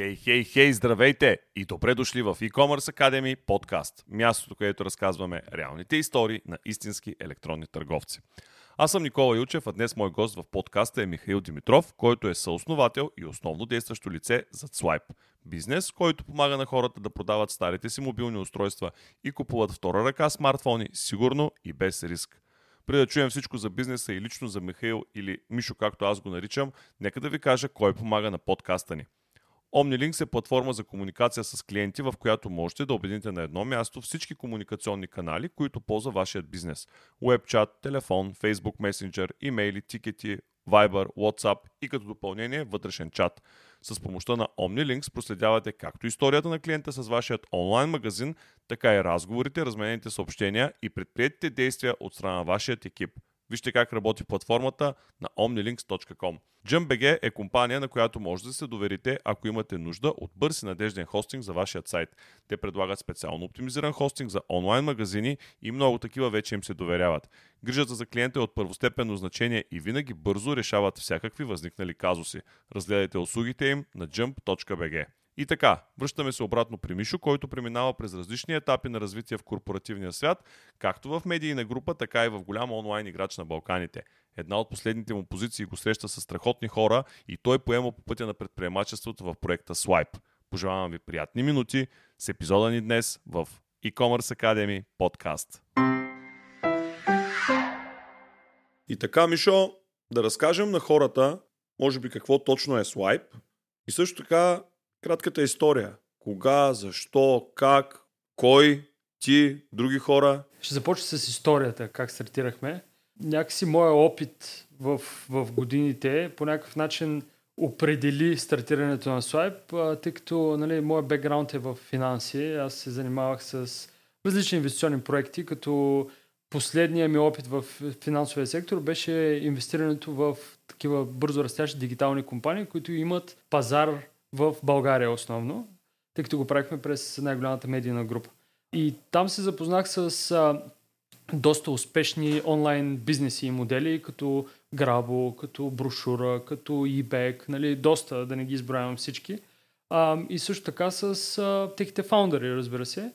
Хей, хей, хей, здравейте и добре дошли в e-commerce Academy подкаст. Мястото, където разказваме реалните истории на истински електронни търговци. Аз съм Никола Ючев, а днес мой гост в подкаста е Михаил Димитров, който е съосновател и основно действащо лице за Swipe. Бизнес, който помага на хората да продават старите си мобилни устройства и купуват втора ръка смартфони, сигурно и без риск. Преди да чуем всичко за бизнеса и лично за Михаил или Мишо, както аз го наричам, нека да ви кажа кой помага на подкаста ни. OmniLinks е платформа за комуникация с клиенти, в която можете да обедините на едно място всички комуникационни канали, които ползва вашият бизнес. Webchat, телефон, Facebook Messenger, имейли, тикети, Viber, WhatsApp и като допълнение вътрешен чат. С помощта на OmniLinks проследявате както историята на клиента с вашият онлайн магазин, така и разговорите, разменените съобщения и предприятите действия от страна на вашият екип – Вижте как работи платформата на omnilinks.com. JumpBG е компания, на която може да се доверите, ако имате нужда от бърз и надежден хостинг за вашият сайт. Те предлагат специално оптимизиран хостинг за онлайн магазини и много такива вече им се доверяват. Грижата за клиента е от първостепенно значение и винаги бързо решават всякакви възникнали казуси. Разгледайте услугите им на jump.bg. И така, връщаме се обратно при Мишо, който преминава през различни етапи на развитие в корпоративния свят, както в медийна група, така и в голям онлайн играч на Балканите. Една от последните му позиции го среща с страхотни хора и той поема по пътя на предприемачеството в проекта Swipe. Пожелавам ви приятни минути с епизода ни днес в e-commerce Academy подкаст. И така, Мишо, да разкажем на хората, може би какво точно е Swipe и също така кратката история. Кога, защо, как, кой, ти, други хора. Ще започна с историята, как стартирахме. Някакси моя опит в, в годините по някакъв начин определи стартирането на Swipe, тъй като нали, моят бекграунд е в финанси. Аз се занимавах с различни инвестиционни проекти, като последния ми опит в финансовия сектор беше инвестирането в такива бързо растящи дигитални компании, които имат пазар в България основно, тъй като го правихме през най-голямата медийна група. И там се запознах с а, доста успешни онлайн бизнеси и модели, като Грабо, като Брошура, като eBay, нали, доста, да не ги изброявам всички. А, и също така с а, техните фаундъри, разбира се.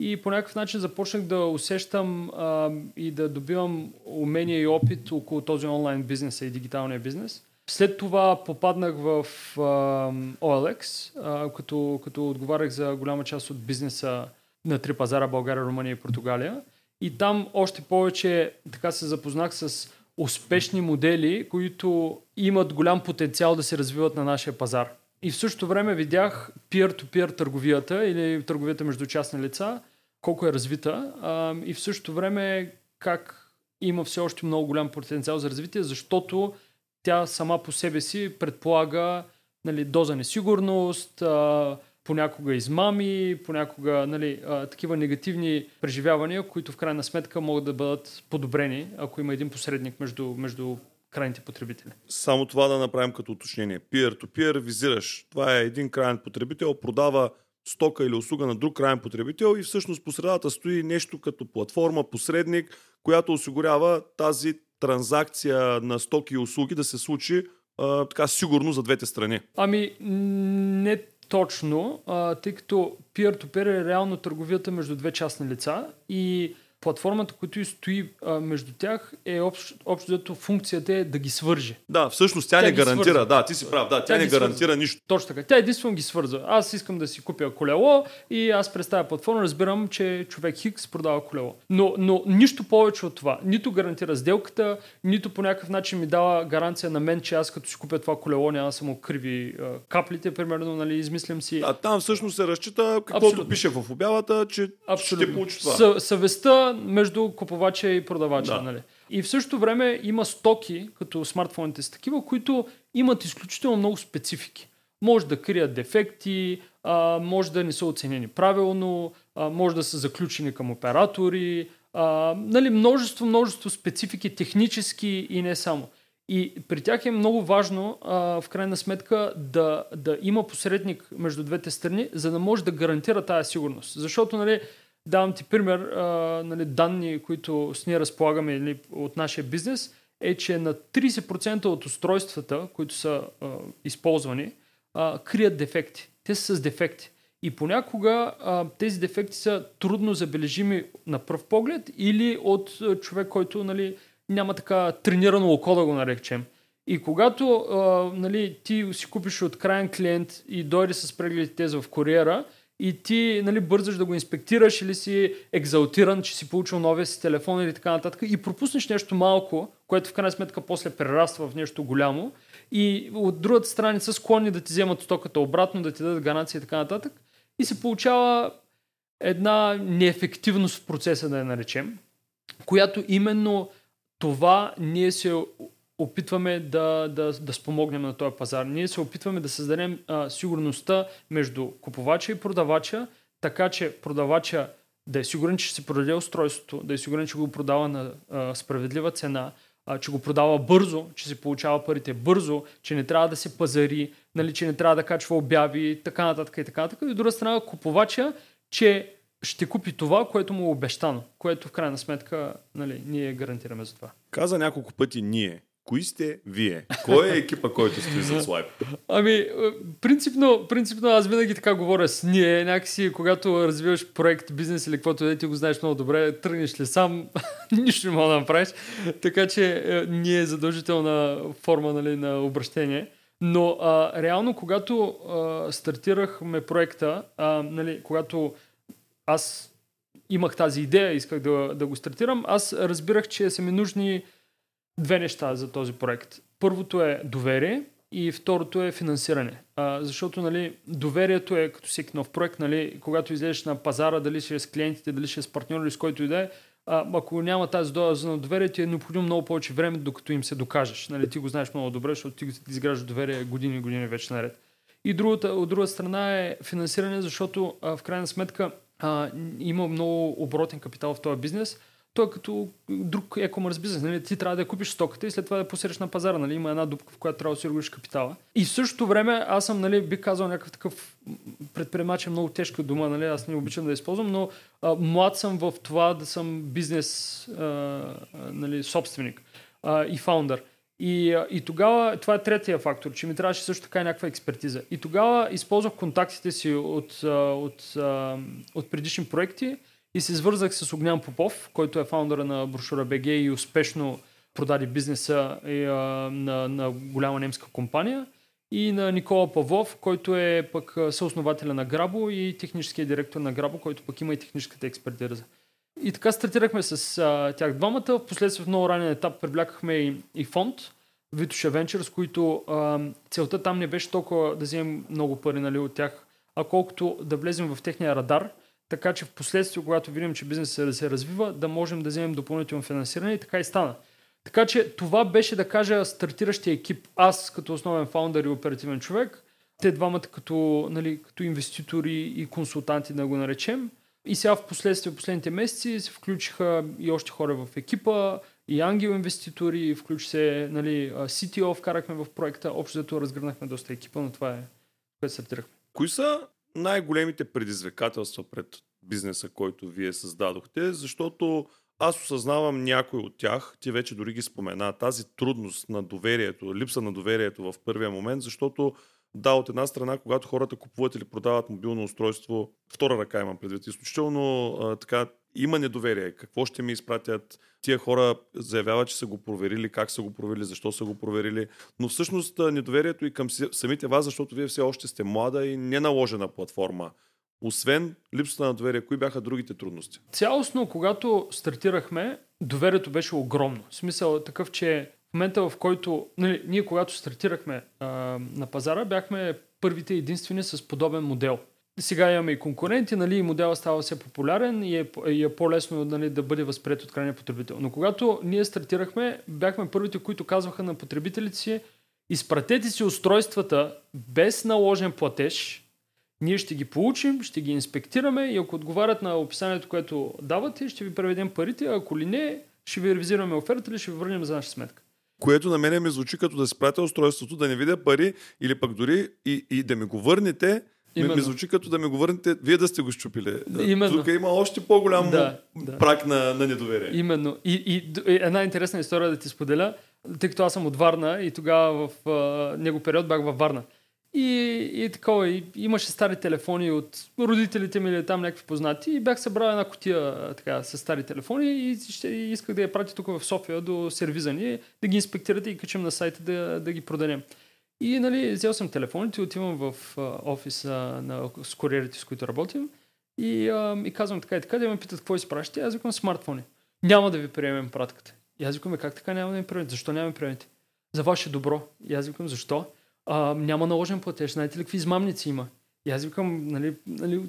И по някакъв начин започнах да усещам а, и да добивам умения и опит около този онлайн бизнес и дигиталния бизнес. След това попаднах в uh, OLX, като, като отговарях за голяма част от бизнеса на три пазара България, Румъния и Португалия. И там още повече така се запознах с успешни модели, които имат голям потенциал да се развиват на нашия пазар. И в същото време видях peer-to-peer търговията или търговията между частни лица, колко е развита а, и в същото време как има все още много голям потенциал за развитие, защото тя сама по себе си предполага нали, доза несигурност, а, понякога измами, понякога нали, а, такива негативни преживявания, които в крайна сметка могат да бъдат подобрени, ако има един посредник между, между крайните потребители. Само това да направим като уточнение. Peer-to-peer визираш. Това е един крайен потребител, продава стока или услуга на друг крайен потребител и всъщност по средата стои нещо като платформа, посредник, която осигурява тази транзакция на стоки и услуги да се случи а, така сигурно за двете страни? Ами, не точно, а, тъй като peer-to-peer е реално търговията между две частни лица и платформата, която и стои а, между тях, е общо, общо функцията е да ги свърже. Да, всъщност тя, тя не гарантира. Свърза. Да, ти си прав. Да, тя, тя не гарантира свърза. нищо. Точно така. Тя единствено ги свързва. Аз искам да си купя колело и аз през тази платформа разбирам, че човек Хикс продава колело. Но, но нищо повече от това. Нито гарантира сделката, нито по някакъв начин ми дава гаранция на мен, че аз като си купя това колело няма само криви а, каплите, примерно, нали, измислям си. А там всъщност се разчита каквото Абсолютно. пише в обявата, че Абсолютно. ще получи това. Съ, съвестта между купувача и продавача. Да. Нали? И в същото време има стоки, като смартфоните са такива, които имат изключително много специфики. Може да крият дефекти, а, може да не са оценени правилно, а, може да са заключени към оператори, а, нали, множество, множество специфики, технически и не само. И при тях е много важно, а, в крайна сметка, да, да има посредник между двете страни, за да може да гарантира тази сигурност. Защото, нали, Давам ти пример, а, нали, данни, които с ние разполагаме нали, от нашия бизнес, е, че на 30% от устройствата, които са а, използвани, а, крият дефекти. Те са с дефекти. И понякога а, тези дефекти са трудно забележими на пръв поглед или от а, човек, който нали, няма така тренирано око да го наречем. И когато а, нали, ти си купиш от крайен клиент и дойде с прегледите в куриера и ти нали, бързаш да го инспектираш или си екзалтиран, че си получил новия си телефон или така нататък и пропуснеш нещо малко, което в крайна сметка после прераства в нещо голямо. И от другата страна са склонни да ти вземат стоката обратно, да ти дадат гаранция и така нататък. И се получава една неефективност в процеса, да я наречем, която именно това ние се опитваме да, да, да спомогнем на този пазар. Ние се опитваме да създадем а, сигурността между купувача и продавача, така че продавача да е сигурен, че ще се продаде устройството, да е сигурен, че го продава на а, справедлива цена, а, че го продава бързо, че се получава парите бързо, че не трябва да се пазари, нали, че не трябва да качва обяви, така нататък и така нататък. И от друга страна купувача, че ще купи това, което му е обещано, което в крайна сметка нали, ние гарантираме за това. Каза няколко пъти ние. Кои сте вие? Кой е екипа, който стои за слайп? Ами, е, принципно, принципно аз винаги така говоря с ние. Някакси, когато развиваш проект, бизнес или каквото да ти го знаеш много добре, тръгнеш ли сам, нищо не мога да направиш. Така че е, ние е задължителна форма нали, на обращение. Но а, реално, когато а, стартирахме проекта, а, нали, когато аз имах тази идея, исках да, да го стартирам, аз разбирах, че са ми нужни две неща за този проект. Първото е доверие и второто е финансиране. А, защото нали, доверието е като всеки нов проект, нали, когато излезеш на пазара, дали ще е с клиентите, дали ще е с партньор или с който и да е, ако няма тази доза на доверие, ти е необходимо много повече време, докато им се докажеш. Нали, ти го знаеш много добре, защото ти изграждаш доверие години и години вече наред. И другата, от друга страна е финансиране, защото а, в крайна сметка а, има много оборотен капитал в този бизнес – той е като друг e-commerce бизнес. Нали? Ти трябва да купиш стоката и след това да посереш на пазара. Нали? Има една дупка, в която трябва да си капитала. И в същото време аз съм, нали, бих казал, някакъв такъв предприемач е много тежка дума, нали? аз не обичам да използвам, но а, млад съм в това да съм бизнес а, нали, собственик а, и фаундър. И, и тогава, това е третия фактор, че ми трябваше също така някаква експертиза. И тогава използвах контактите си от, от, от, от предишни проекти, и се свързах с Огнян Попов, който е фаундъра на брошура БГ и успешно продаде бизнеса и, а, на, на голяма немска компания. И на Никола Павлов, който е пък съоснователя на Грабо и техническия директор на Грабо, който пък има и техническата експертиза. И така стартирахме с а, тях двамата. Впоследствие в много ранен етап привлякахме и, и фонд, Витоша Ventures, които а, целта там не беше толкова да вземем много пари нали, от тях, а колкото да влезем в техния радар – така че в последствие, когато видим, че бизнесът се развива, да можем да вземем допълнително финансиране и така и стана. Така че това беше да кажа стартиращия екип, аз като основен фаундър и оперативен човек, те двамата като, нали, като инвеститори и консултанти да го наречем. И сега в последствие, последните месеци се включиха и още хора в екипа, и ангел инвеститори, включи се нали, CTO, вкарахме в проекта, общо зато разгърнахме доста екипа, но това е което стартирахме. Кои са най-големите предизвикателства пред бизнеса, който вие създадохте, защото аз осъзнавам някой от тях, ти вече дори ги спомена, тази трудност на доверието, липса на доверието в първия момент, защото да, от една страна, когато хората купуват или продават мобилно устройство, втора ръка имам предвид, изключително а, така има недоверие. Какво ще ми изпратят? Тия хора заявяват, че са го проверили, как са го проверили, защо са го проверили. Но всъщност недоверието и към самите вас, защото вие все още сте млада и неналожена платформа. Освен липсата на доверие, кои бяха другите трудности? Цялостно, когато стартирахме, доверието беше огромно. В смисъл такъв, че в момента, в който нали, ние когато стартирахме а, на пазара, бяхме първите единствени с подобен модел. Сега имаме и конкуренти, нали, и моделът става все популярен и е, и е по-лесно нали, да бъде възприят от крайния потребител. Но когато ние стартирахме, бяхме първите, които казваха на потребителите си, изпратете си устройствата без наложен платеж, ние ще ги получим, ще ги инспектираме и ако отговарят на описанието, което давате, ще ви преведем парите, а ако ли не, ще ви ревизираме оферта или ще ви върнем за наша сметка. Което на мене ми звучи като да си пратя устройството, да не видя пари или пък дори и, и да ми го върнете, Именно. Ми, ми звучи като да ми го върнете, вие да сте го щупили. Именно. Тук има още по-голям да, да. прак на, на недоверие. Именно. И, и, и една интересна история да ти споделя, тъй като аз съм от Варна и тогава в а, него период бях във Варна. И, и такова, и, имаше стари телефони от родителите ми или там някакви познати и бях събрал една котия така, с стари телефони и, ще, и исках да я пратя тук в София до сервиза ни, да ги инспектирате и качим на сайта да, да ги продадем. И нали, взел съм телефоните, отивам в а, офиса на, с куриерите, с които работим и, а, и казвам така и така, да ме питат какво изпращате, аз викам смартфони. Няма да ви приемем пратката. И аз викам, как така няма да ми приемете? Защо няма да ми приемете? За ваше добро. И аз викам, защо? А, няма наложен платеж. Знаете ли какви измамници има? И аз викам, нали, нали,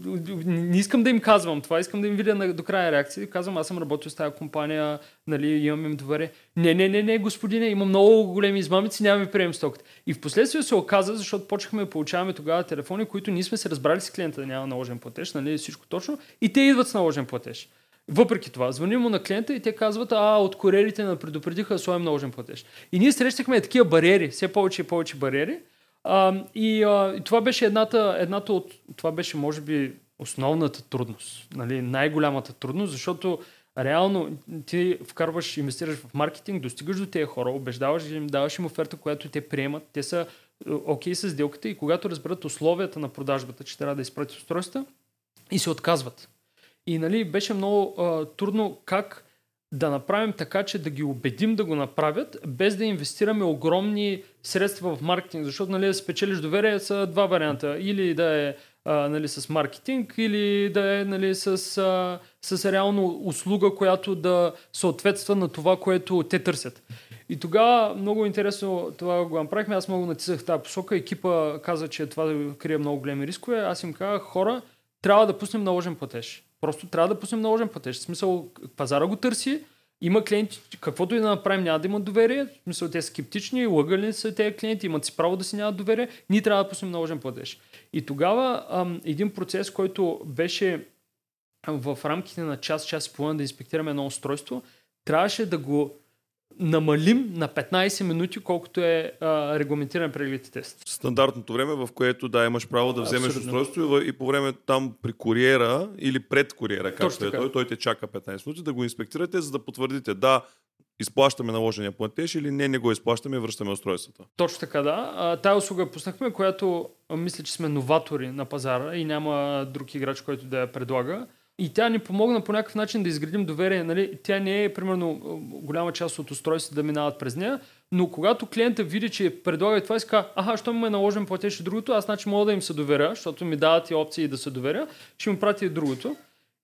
не искам да им казвам това, искам да им видя на, до края реакция. Казвам, аз съм работил с тази компания, нали, имам им доверие. Не, не, не, не, господине, има много големи измамници, няма ми приемем стоката. И в последствие се оказа, защото почнахме да получаваме тогава телефони, които ние сме се разбрали с клиента да няма наложен платеж, нали, всичко точно, и те идват с наложен платеж. Въпреки това, звъним му на клиента и те казват, а, от куриерите на предупредиха да сложим наложен платеж. И ние срещахме такива бариери, все повече и повече бариери, а, и, а, и това беше едната, едната от... Това беше, може би, основната трудност. Нали? Най-голямата трудност, защото реално ти вкарваш, инвестираш в маркетинг, достигаш до тези хора, убеждаваш им, даваш им оферта, която те приемат, те са е, окей okay с сделката и когато разберат условията на продажбата, че трябва да изпратят устройства, и се отказват. И нали, беше много а, трудно как да направим така, че да ги убедим да го направят, без да инвестираме огромни средства в маркетинг, защото нали, да спечелиш доверие са два варианта. Или да е а, нали, с маркетинг, или да е нали, с, а, с реално услуга, която да съответства на това, което те търсят. И тогава много интересно това го направихме. Аз много натисах тази посока. Екипа каза, че това да крие много големи рискове. Аз им казах, хора, трябва да пуснем наложен платеж. Просто трябва да пуснем наложен платеж. В смисъл, пазара го търси, има клиенти, каквото и да направим, няма да имат доверие. В смисъл, те са скептични, лъгали са тези клиенти, имат си право да си нямат доверие. Ние трябва да пуснем наложен платеж. И тогава ам, един процес, който беше в рамките на час, час и половина да инспектираме едно устройство, трябваше да го намалим на 15 минути, колкото е а, регламентиран преглед тест. Стандартното време, в което да имаш право да вземеш Абсолютно. устройство и, и по време там при куриера или пред куриера, както е той, той те чака 15 минути да го инспектирате, за да потвърдите да, изплащаме наложения платеж или не, не го изплащаме и връщаме устройството. Точно така, да. Тая услуга пуснахме, която мисля, че сме новатори на пазара и няма друг играч, който да я предлага. И тя ни помогна по някакъв начин да изградим доверие. Нали? Тя не е, примерно, голяма част от устройствата да минават през нея, но когато клиента види, че предлага това и казва, аха, що му е наложен платеж и другото, аз значи мога да им се доверя, защото ми дават и опции да се доверя, ще им прати и другото.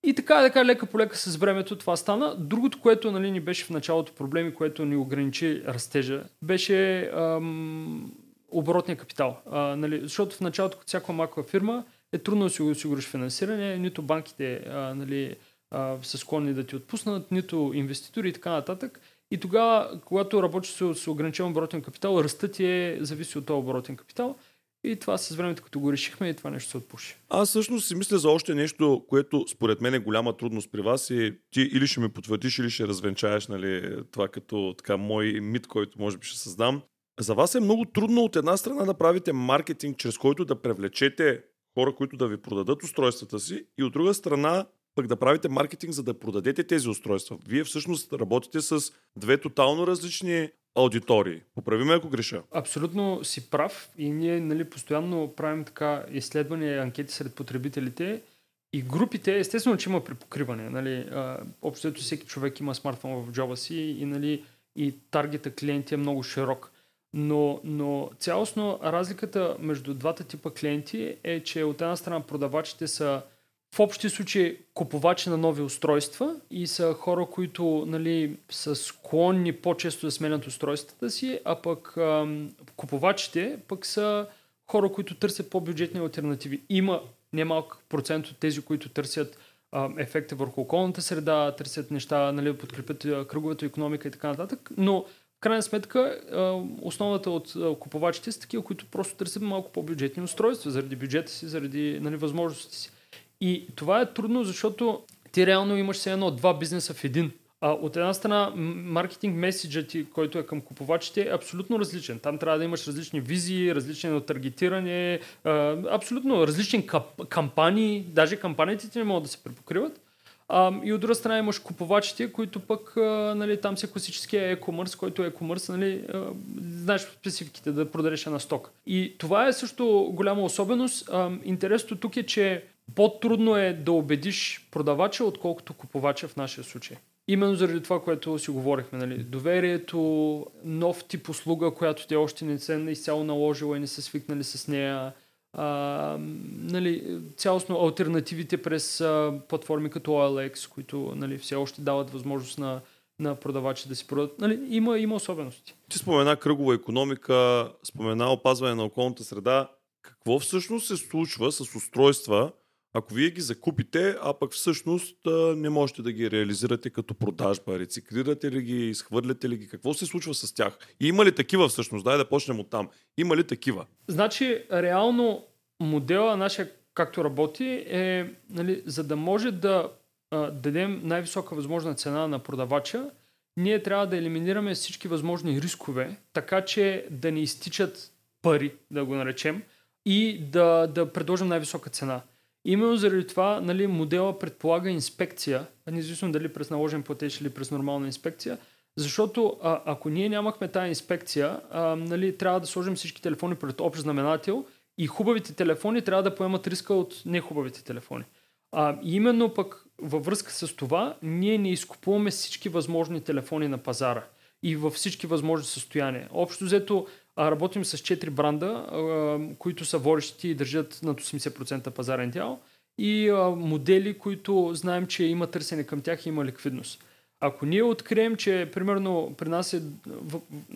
И така, така, лека по лека с времето това стана. Другото, което нали, ни беше в началото проблеми, което ни ограничи растежа, беше ам, оборотния капитал. А, нали, защото в началото, като всяка малка фирма, е трудно да си осигуриш финансиране, нито банките а, нали, а, са склонни да ти отпуснат, нито инвеститори и така нататък. И тогава, когато работиш с ограничен оборотен капитал, ръстът ти е зависи от този оборотен капитал. И това с времето, като го решихме, и това нещо се отпуши. Аз всъщност си мисля за още нещо, което според мен е голяма трудност при вас и ти или ще ме потвърдиш, или ще развенчаеш нали, това като така мой мит, който може би ще създам. За вас е много трудно от една страна да правите маркетинг, чрез който да привлечете хора, които да ви продадат устройствата си и от друга страна пък да правите маркетинг, за да продадете тези устройства. Вие всъщност работите с две тотално различни аудитории. Поправи ме, ако греша. Абсолютно си прав и ние нали, постоянно правим така изследвания, анкети сред потребителите и групите, естествено, че има препокриване. Нали, общото всеки човек има смартфон в джоба си и, нали, и таргета клиенти е много широк. Но, но цялостно разликата между двата типа клиенти е, че от една страна продавачите са в общи случаи купувачи на нови устройства и са хора, които нали, са склонни по-често да сменят устройствата си, а пък ам, купувачите пък са хора, които търсят по-бюджетни альтернативи. Има немалък процент от тези, които търсят ам, ефекта върху околната среда, търсят неща, нали, подкрепят кръговата економика и така нататък, но крайна сметка, основата от купувачите са такива, които просто търсят малко по-бюджетни устройства, заради бюджета си, заради нали, възможностите си. И това е трудно, защото ти реално имаш все едно два бизнеса в един. А, от една страна, маркетинг меседжа ти, който е към купувачите, е абсолютно различен. Там трябва да имаш различни визии, различно таргетиране, абсолютно различни кампании, даже кампаниите ти не могат да се препокриват. А, и от друга страна имаш купувачите, които пък а, нали, там са класическия e-commerce, който е e-commerce, нали, а, знаеш спецификите да продадеш една сток. И това е също голяма особеност. А, интересното тук е, че по-трудно е да убедиш продавача, отколкото купувача в нашия случай. Именно заради това, което си говорихме. Нали? Доверието, нов тип услуга, която те още не се изцяло наложила и не са свикнали с нея. А, нали, цялостно альтернативите през а, платформи като OLX, които нали, все още дават възможност на, на продавачи да си продадат. Нали, има, има особености. Ти спомена кръгова економика, спомена опазване на околната среда. Какво всъщност се случва с устройства, ако вие ги закупите, а пък всъщност не можете да ги реализирате като продажба, рециклирате ли ги, изхвърляте ли ги, какво се случва с тях? И има ли такива всъщност? Дай да почнем от там. Има ли такива? Значи, реално модела нашия, както работи, е, нали, за да може да а, дадем най-висока възможна цена на продавача, ние трябва да елиминираме всички възможни рискове, така че да не изтичат пари, да го наречем, и да, да предложим най-висока цена. Именно заради това нали, модела предполага инспекция, независимо дали през наложен платеж или през нормална инспекция, защото а, ако ние нямахме тази инспекция, а, нали, трябва да сложим всички телефони пред общ знаменател и хубавите телефони трябва да поемат риска от нехубавите телефони. А, именно пък във връзка с това, ние не изкупуваме всички възможни телефони на пазара и във всички възможни състояния. Общо взето, а, работим с 4 бранда, които са водещи и държат над 80% пазарен дял и модели, които знаем, че има търсене към тях и има ликвидност. Ако ние открием, че примерно при нас е,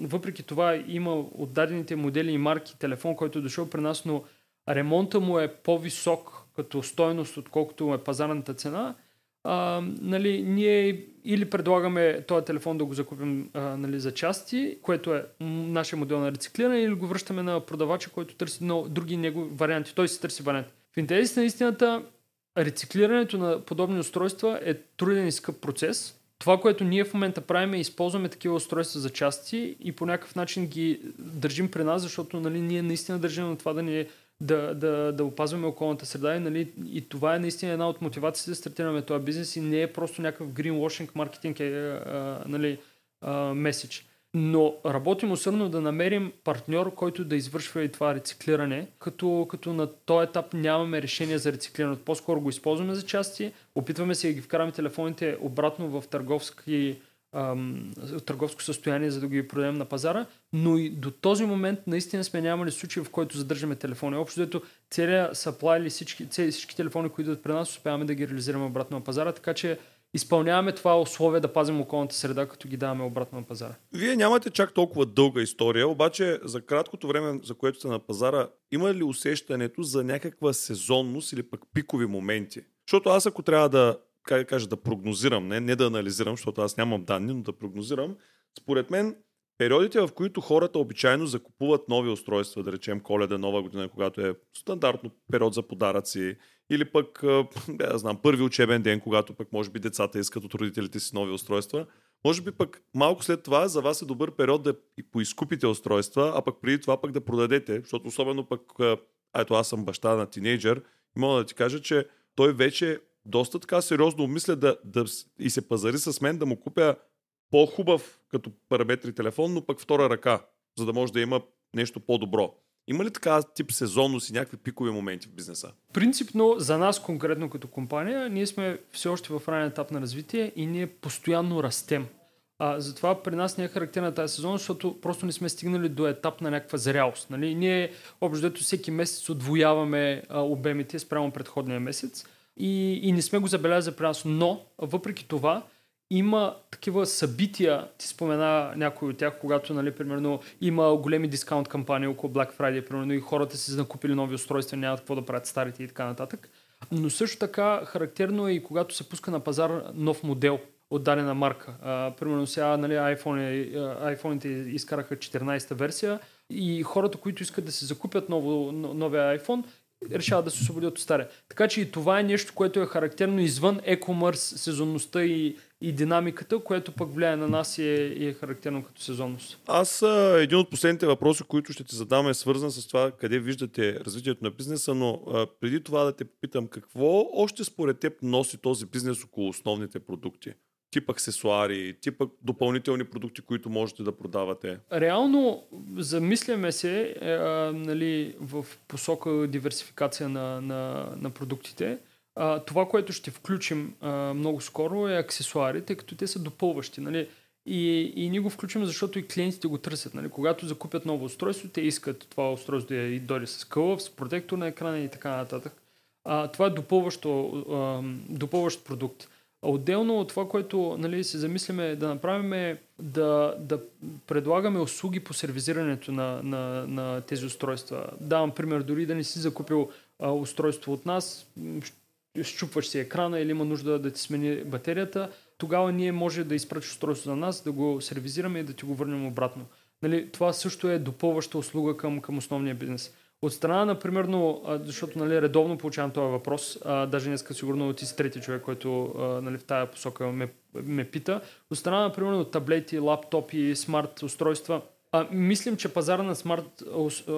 въпреки това има отдадените модели и марки телефон, който е дошъл при нас, но ремонта му е по-висок като стойност, отколкото е пазарната цена, а, нали, ние или предлагаме този телефон да го закупим а, нали, за части, което е нашия модел на рециклиране, или го връщаме на продавача, който търси но, други него варианти. Той си търси варианти. В интерес на истината, рециклирането на подобни устройства е труден и скъп процес. Това, което ние в момента правим е използваме такива устройства за части и по някакъв начин ги държим при нас, защото нали, ние наистина държим на това да ни да, да, да опазваме околната среда и, нали, и това е наистина една от мотивациите да стартираме този бизнес и не е просто някакъв greenwashing маркетинг е, а, нали, меседж. Но работим усърдно да намерим партньор, който да извършва и това рециклиране, като, като на този етап нямаме решение за рециклирането. По-скоро го използваме за части, опитваме се да ги вкараме телефоните обратно в търговски търговско състояние, за да ги продадем на пазара, но и до този момент наистина сме нямали случаи, в който задържаме телефони. Общо дето целият supply или всички, всички телефони, които идват при нас, успяваме да ги реализираме обратно на пазара, така че изпълняваме това условие да пазим околната среда, като ги даваме обратно на пазара. Вие нямате чак толкова дълга история, обаче за краткото време, за което сте на пазара, има ли усещането за някаква сезонност или пък пикови моменти? Защото аз ако трябва да как да кажа, да прогнозирам, не, не да анализирам, защото аз нямам данни, но да прогнозирам. Според мен, периодите, в които хората обичайно закупуват нови устройства, да речем коледа, нова година, когато е стандартно период за подаръци, или пък, да знам, първи учебен ден, когато пък може би децата искат от родителите си нови устройства, може би пък малко след това за вас е добър период да поизкупите устройства, а пък преди това пък да продадете, защото особено пък, ето аз съм баща на тинейджър мога да ти кажа, че той вече доста така сериозно обмисля да, да и се пазари с мен да му купя по-хубав като параметри телефон, но пък втора ръка, за да може да има нещо по-добро. Има ли така тип сезонност и някакви пикови моменти в бизнеса? Принципно, за нас конкретно като компания, ние сме все още в ранен етап на развитие и ние постоянно растем. А, затова при нас не е характерна тази сезон, защото просто не сме стигнали до етап на някаква зрялост. Нали? Ние общо всеки месец отвояваме а, обемите спрямо предходния месец и, и не сме го забелязали при нас. Но, въпреки това, има такива събития, ти спомена някой от тях, когато, нали, примерно, има големи дискаунт кампании около Black Friday, примерно, и хората си накупили нови устройства, нямат какво да правят старите и така нататък. Но също така характерно е и когато се пуска на пазар нов модел от дадена марка. А, примерно сега нали, iPhone, iPhone-ите изкараха 14-та версия и хората, които искат да се закупят ново, новия iPhone, решават да се освободят от стария. Така че и това е нещо, което е характерно извън e-commerce, сезонността и, и динамиката, което пък влияе на нас и е, и е характерно като сезонност. Аз един от последните въпроси, които ще ти задам е свързан с това къде виждате развитието на бизнеса, но а, преди това да те питам какво още според теб носи този бизнес около основните продукти? Тип аксесуари, тип допълнителни продукти, които можете да продавате? Реално, замисляме се е, а, нали, в посока диверсификация на, на, на продуктите. А, това, което ще включим а, много скоро е аксесуари, тъй като те са допълващи. Нали? И, и ние го включим, защото и клиентите го търсят. Нали? Когато закупят ново устройство, те искат това устройство да и дойде с кълъв, с протектор на екрана и така нататък. А, това е допълващо, а, допълващ продукт. Отделно от това, което нали, се замисляме да направим е да, да предлагаме услуги по сервизирането на, на, на тези устройства. Давам пример, дори да не си закупил а, устройство от нас, щупваш си екрана или има нужда да ти смени батерията, тогава ние може да изпратиш устройство за нас, да го сервизираме и да ти го върнем обратно. Нали, това също е допълваща услуга към, към основния бизнес. От страна, например, защото нали, редовно получавам този въпрос, а, даже днес сигурно ти си трети човек, който а, нали, в тая посока ме, ме пита. От страна, например, от таблети, лаптопи, смарт устройства, а, мислим, че пазара на, смарт,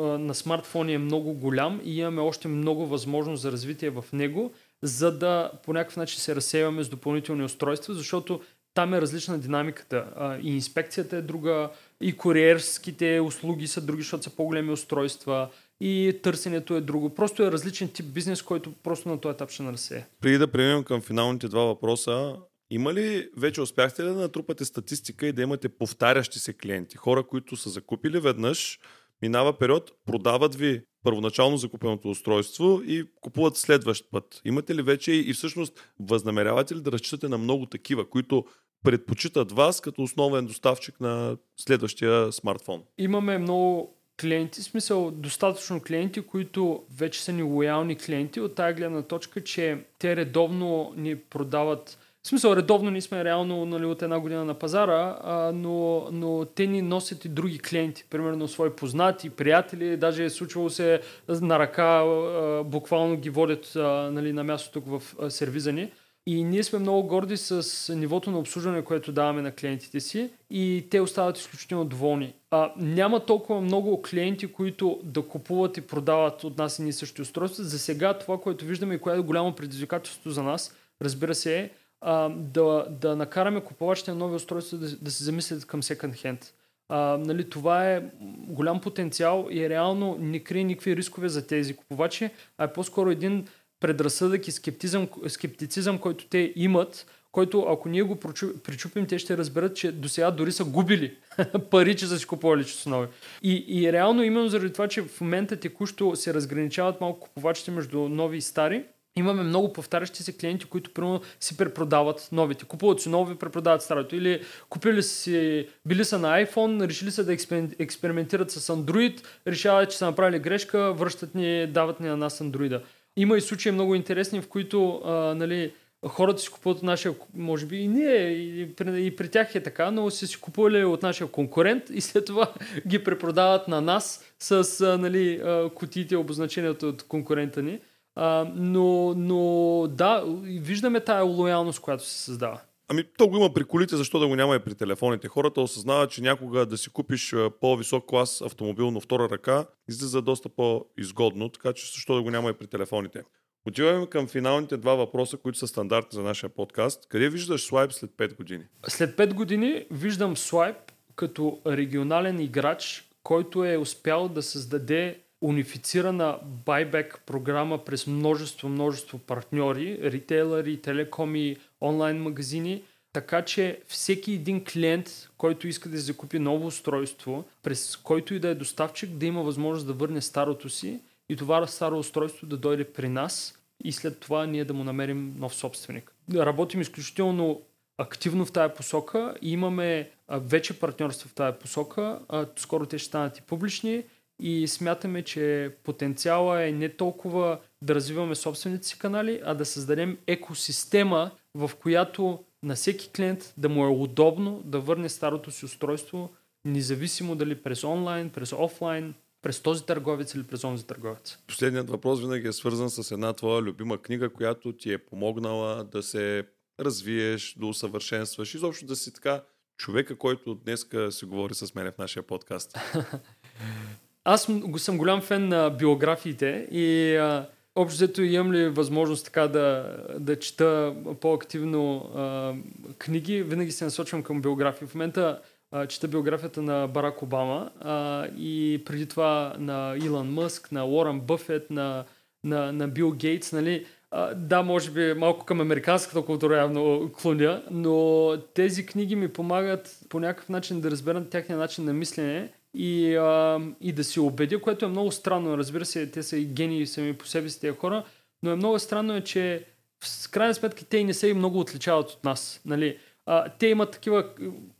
на смартфони е много голям и имаме още много възможност за развитие в него, за да по някакъв начин се разсейваме с допълнителни устройства, защото там е различна динамиката. А, и инспекцията е друга, и куриерските услуги са други, защото са по-големи устройства и търсенето е друго. Просто е различен тип бизнес, който просто на този етап ще нарасее. Преди да преминем към финалните два въпроса, има ли вече успяхте да натрупате статистика и да имате повтарящи се клиенти? Хора, които са закупили веднъж, минава период, продават ви първоначално закупеното устройство и купуват следващ път. Имате ли вече и всъщност възнамерявате ли да разчитате на много такива, които предпочитат вас като основен доставчик на следващия смартфон? Имаме много клиенти, смисъл достатъчно клиенти, които вече са ни лоялни клиенти от тази гледна точка, че те редовно ни продават в смисъл, редовно ние сме реално нали, от една година на пазара, а, но, но те ни носят и други клиенти, примерно свои познати, приятели, даже е случвало се на ръка, а, буквално ги водят а, нали, на място тук в а, сервиза ни. И ние сме много горди с нивото на обслужване, което даваме на клиентите си и те остават изключително доволни. А, няма толкова много клиенти, които да купуват и продават от нас и ние същи устройства. За сега това, което виждаме и което е голямо предизвикателство за нас, разбира се, е а, да, да накараме купувачите на нови устройства да, да се замислят към second hand. А, нали, това е голям потенциал и реално не крие никакви рискове за тези купувачи, а е по-скоро един предразсъдък и скептизъм, скептицизъм, който те имат, който ако ние го причупим, те ще разберат, че до сега дори са губили пари, че са си купували нови. И, и реално именно заради това, че в момента текущо се разграничават малко купувачите между нови и стари, имаме много повтарящи се клиенти, които примерно си препродават новите. Купуват си нови, препродават старото. Или купили си, били са на iPhone, решили са да експериментират с Android, решават, че са направили грешка, връщат ни, дават ни на нас Android. Има и случаи много интересни, в които а, нали, хората си купуват от нашия, може би и ние, и при, и при тях е така, но си си купували от нашия конкурент и след това ги препродават на нас с а, нали, кутиите, обозначенията от конкурента ни. А, но, но да, виждаме тая лоялност, която се създава. Ами, то го има при колите, защо да го няма и при телефоните. Хората осъзнават, че някога да си купиш по-висок клас автомобил на втора ръка излиза доста по-изгодно, така че защо да го няма и при телефоните. Отиваме към финалните два въпроса, които са стандартни за нашия подкаст. Къде виждаш Swipe след 5 години? След 5 години виждам Swipe като регионален играч, който е успял да създаде унифицирана байбек програма през множество, множество партньори, ритейлери, телекоми, онлайн магазини, така че всеки един клиент, който иска да закупи ново устройство, през който и да е доставчик, да има възможност да върне старото си и това старо устройство да дойде при нас и след това ние да му намерим нов собственик. Работим изключително активно в тая посока и имаме вече партньорства в тая посока. Скоро те ще станат и публични и смятаме, че потенциала е не толкова да развиваме собствените си канали, а да създадем екосистема, в която на всеки клиент да му е удобно да върне старото си устройство, независимо дали през онлайн, през офлайн, През този търговец или през онзи търговец. Последният въпрос винаги е свързан с една твоя любима книга, която ти е помогнала да се развиеш, да усъвършенстваш, изобщо да си така човека, който днеска се говори с мен в нашия подкаст. Аз съм голям фен на биографиите и а, общо взето имам ли възможност така да, да чета по-активно а, книги, винаги се насочвам към биографии. В момента а, чета биографията на Барак Обама а, и преди това на Илон Мъск, на Уорън Бъфет, на, на, на Бил Гейтс, нали? Да, може би малко към американската култура явно клоня, но тези книги ми помагат по някакъв начин да разберат тяхния начин на мислене и, а, и да се убедя, което е много странно. Разбира се, те са и гении сами по себе си тези хора, но е много странно, е, че в крайна сметка те не се и много отличават от нас. Нали? А, те имат такива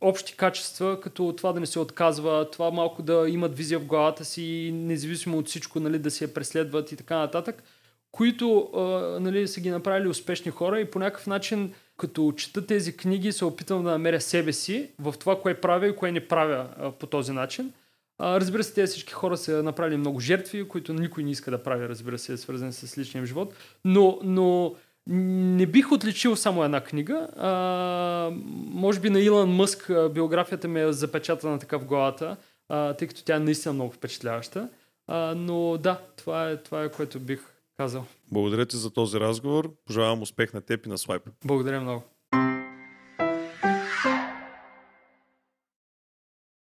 общи качества, като това да не се отказва, това малко да имат визия в главата си, независимо от всичко, нали, да си я преследват и така нататък, които а, нали, са ги направили успешни хора и по някакъв начин, като чета тези книги, се опитвам да намеря себе си в това, кое правя и кое не правя а, по този начин. А, разбира се, тези всички хора са направили много жертви, които никой не иска да прави, разбира се, свързани с личния живот. Но, но не бих отличил само една книга. А, може би на Илон Мъск биографията ми е запечатана така в главата, а, тъй като тя е наистина много впечатляваща. А, но да, това е, това е което бих казал. Благодаря ти за този разговор. Пожелавам успех на теб и на Свайп. Благодаря много.